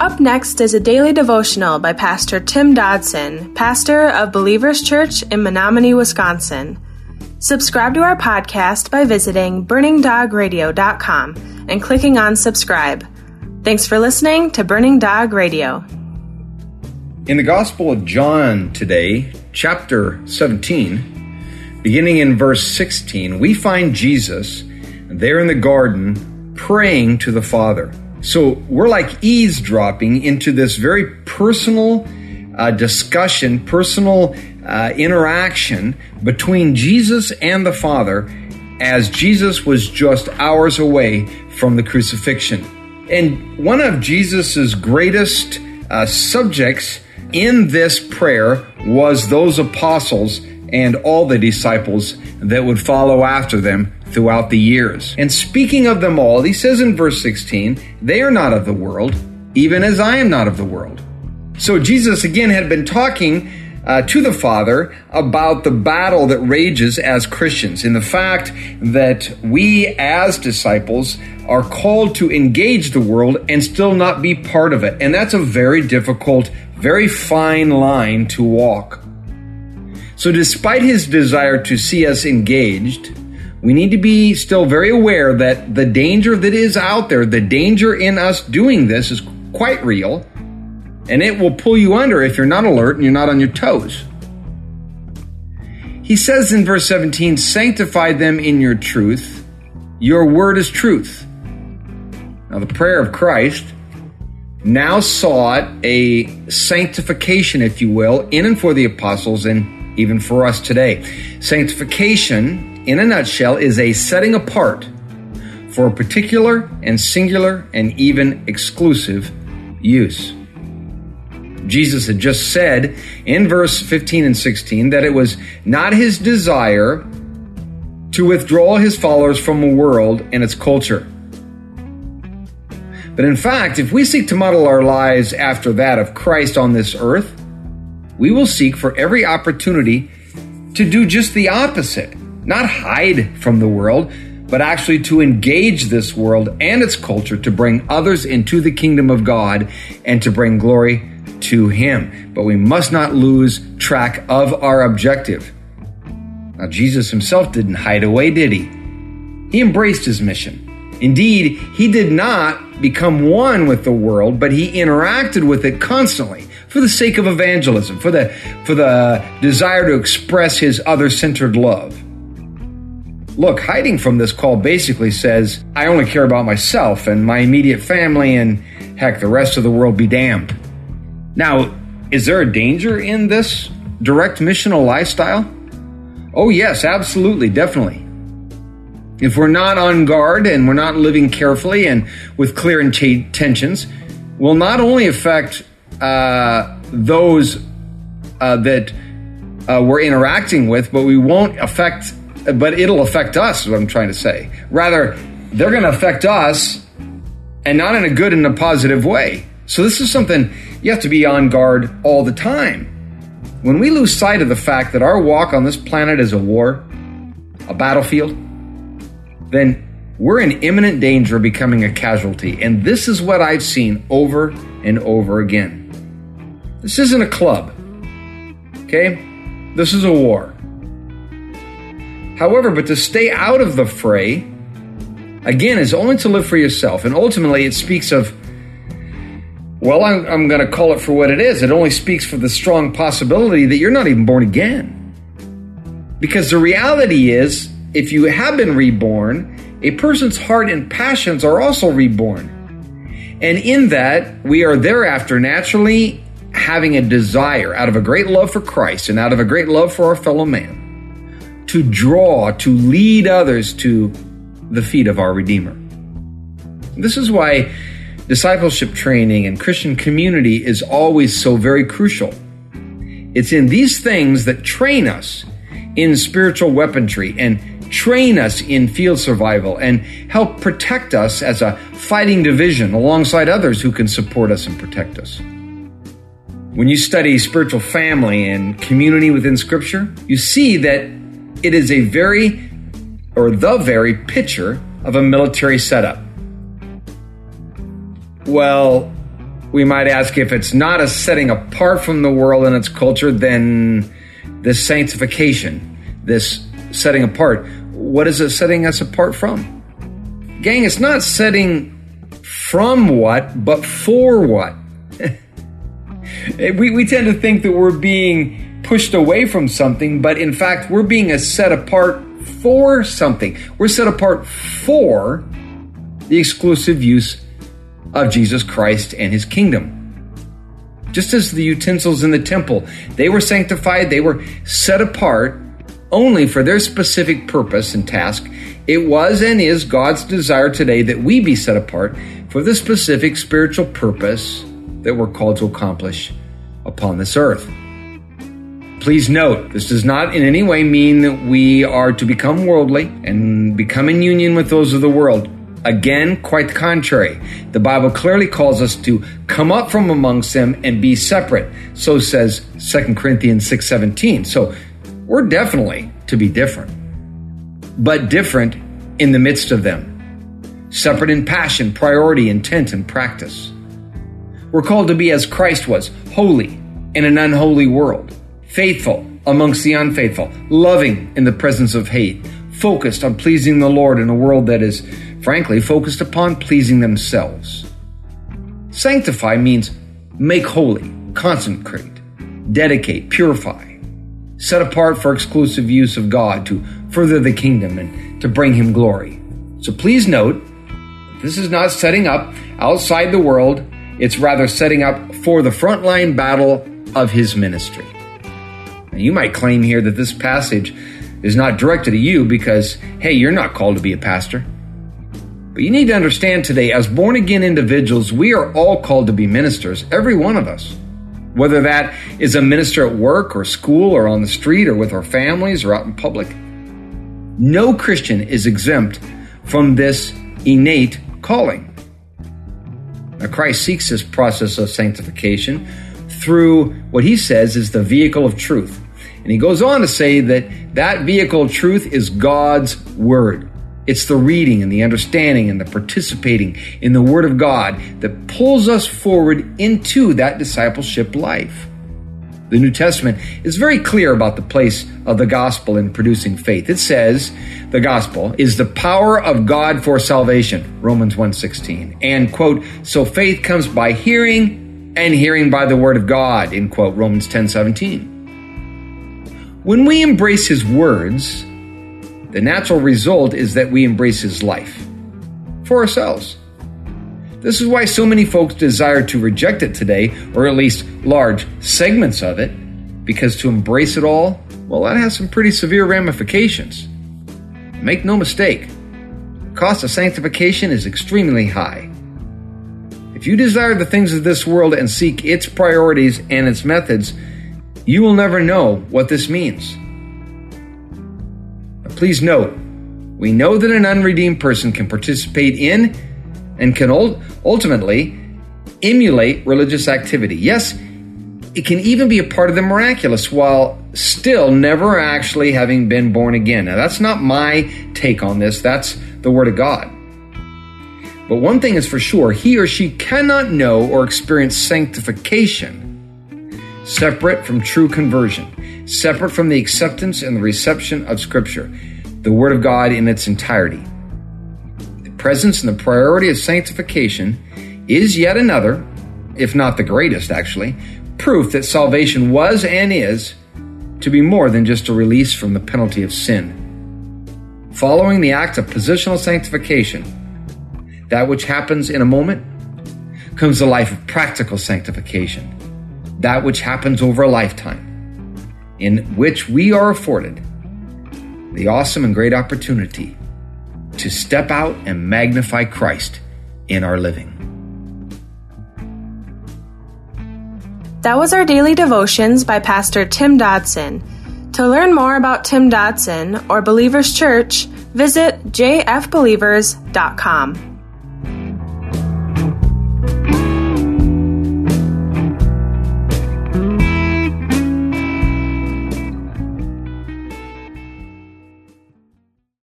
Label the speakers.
Speaker 1: Up next is a daily devotional by Pastor Tim Dodson, pastor of Believers Church in Menominee, Wisconsin. Subscribe to our podcast by visiting burningdogradio.com and clicking on subscribe. Thanks for listening to Burning Dog Radio.
Speaker 2: In the Gospel of John today, chapter 17, beginning in verse 16, we find Jesus there in the garden praying to the Father. So we're like eavesdropping into this very personal uh, discussion, personal uh, interaction between Jesus and the Father as Jesus was just hours away from the crucifixion. And one of Jesus's greatest uh, subjects in this prayer was those apostles and all the disciples that would follow after them throughout the years. And speaking of them all, he says in verse 16, they are not of the world, even as I am not of the world. So Jesus again had been talking uh, to the Father about the battle that rages as Christians, in the fact that we as disciples are called to engage the world and still not be part of it. And that's a very difficult, very fine line to walk. So, despite his desire to see us engaged, we need to be still very aware that the danger that is out there, the danger in us doing this is quite real, and it will pull you under if you're not alert and you're not on your toes. He says in verse 17, Sanctify them in your truth. Your word is truth. Now, the prayer of Christ now sought a sanctification, if you will, in and for the apostles and even for us today. Sanctification, in a nutshell, is a setting apart for a particular and singular and even exclusive use. Jesus had just said in verse 15 and 16 that it was not his desire to withdraw his followers from a world and its culture. But in fact, if we seek to model our lives after that of Christ on this earth, we will seek for every opportunity to do just the opposite. Not hide from the world, but actually to engage this world and its culture to bring others into the kingdom of God and to bring glory to Him. But we must not lose track of our objective. Now, Jesus himself didn't hide away, did he? He embraced his mission. Indeed, he did not become one with the world, but he interacted with it constantly for the sake of evangelism, for the, for the desire to express his other centered love. Look, hiding from this call basically says, I only care about myself and my immediate family, and heck, the rest of the world be damned. Now, is there a danger in this direct missional lifestyle? Oh, yes, absolutely, definitely. If we're not on guard and we're not living carefully and with clear intentions, will not only affect uh, those uh, that uh, we're interacting with, but we won't affect, but it'll affect us, is what I'm trying to say. Rather, they're going to affect us and not in a good and a positive way. So, this is something you have to be on guard all the time. When we lose sight of the fact that our walk on this planet is a war, a battlefield, then we're in imminent danger of becoming a casualty. And this is what I've seen over and over again. This isn't a club, okay? This is a war. However, but to stay out of the fray, again, is only to live for yourself. And ultimately, it speaks of, well, I'm, I'm going to call it for what it is. It only speaks for the strong possibility that you're not even born again. Because the reality is, if you have been reborn, a person's heart and passions are also reborn. And in that, we are thereafter naturally having a desire out of a great love for Christ and out of a great love for our fellow man to draw, to lead others to the feet of our Redeemer. This is why discipleship training and Christian community is always so very crucial. It's in these things that train us in spiritual weaponry and train us in field survival, and help protect us as a fighting division alongside others who can support us and protect us. When you study spiritual family and community within Scripture, you see that it is a very, or the very picture of a military setup. Well, We might ask if it's not a setting apart from the world and its culture, then this sanctification, this setting apart, what is it setting us apart from? Gang, it's not setting from what, but for what. we, we tend to think that we're being pushed away from something, but in fact, we're being set apart for something. We're set apart for the exclusive use of Jesus Christ and his kingdom. Just as the utensils in the temple, they were sanctified, they were set apart only for their specific purpose and task. It was and is God's desire today that we be set apart for the specific spiritual purpose that we're called to accomplish upon this earth. Please note, this does not in any way mean that we are to become worldly and become in union with those of the world. Again, quite the contrary. The Bible clearly calls us to come up from amongst them and be separate. So says 2 Corinthians 6:17. So, we're definitely to be different. But different in the midst of them. Separate in passion, priority, intent, and practice. We're called to be as Christ was, holy in an unholy world, faithful amongst the unfaithful, loving in the presence of hate, focused on pleasing the Lord in a world that is frankly, focused upon pleasing themselves. Sanctify means make holy, consecrate, dedicate, purify, set apart for exclusive use of God to further the kingdom and to bring Him glory. So please note, this is not setting up outside the world, it's rather setting up for the frontline battle of His ministry. You might claim here that this passage is not directed at you because, hey, you're not called to be a pastor. But you need to understand today, as born again individuals, we are all called to be ministers, every one of us. Whether that is a minister at work or school or on the street or with our families or out in public. No Christian is exempt from this innate calling. Now, Christ seeks this process of sanctification through what he says is the vehicle of truth. And he goes on to say that that vehicle of truth is God's word. It's the reading and the understanding and the participating in the Word of God that pulls us forward into that discipleship life. The New Testament is very clear about the place of the gospel in producing faith. It says the gospel is the power of God for salvation, Romans 1:16. And quote, so faith comes by hearing and hearing by the word of God, in quote, Romans 10:17. When we embrace his words, the natural result is that we embrace his life for ourselves. This is why so many folks desire to reject it today, or at least large segments of it, because to embrace it all, well, that has some pretty severe ramifications. Make no mistake, the cost of sanctification is extremely high. If you desire the things of this world and seek its priorities and its methods, you will never know what this means. Please note, we know that an unredeemed person can participate in and can ultimately emulate religious activity. Yes, it can even be a part of the miraculous while still never actually having been born again. Now, that's not my take on this, that's the Word of God. But one thing is for sure he or she cannot know or experience sanctification separate from true conversion, separate from the acceptance and the reception of Scripture the Word of God in its entirety. The presence and the priority of sanctification is yet another, if not the greatest actually, proof that salvation was and is to be more than just a release from the penalty of sin. Following the act of positional sanctification, that which happens in a moment, comes the life of practical sanctification, that which happens over a lifetime, in which we are afforded the awesome and great opportunity to step out and magnify Christ in our living.
Speaker 1: That was our daily devotions by Pastor Tim Dodson. To learn more about Tim Dodson or Believers Church, visit jfbelievers.com.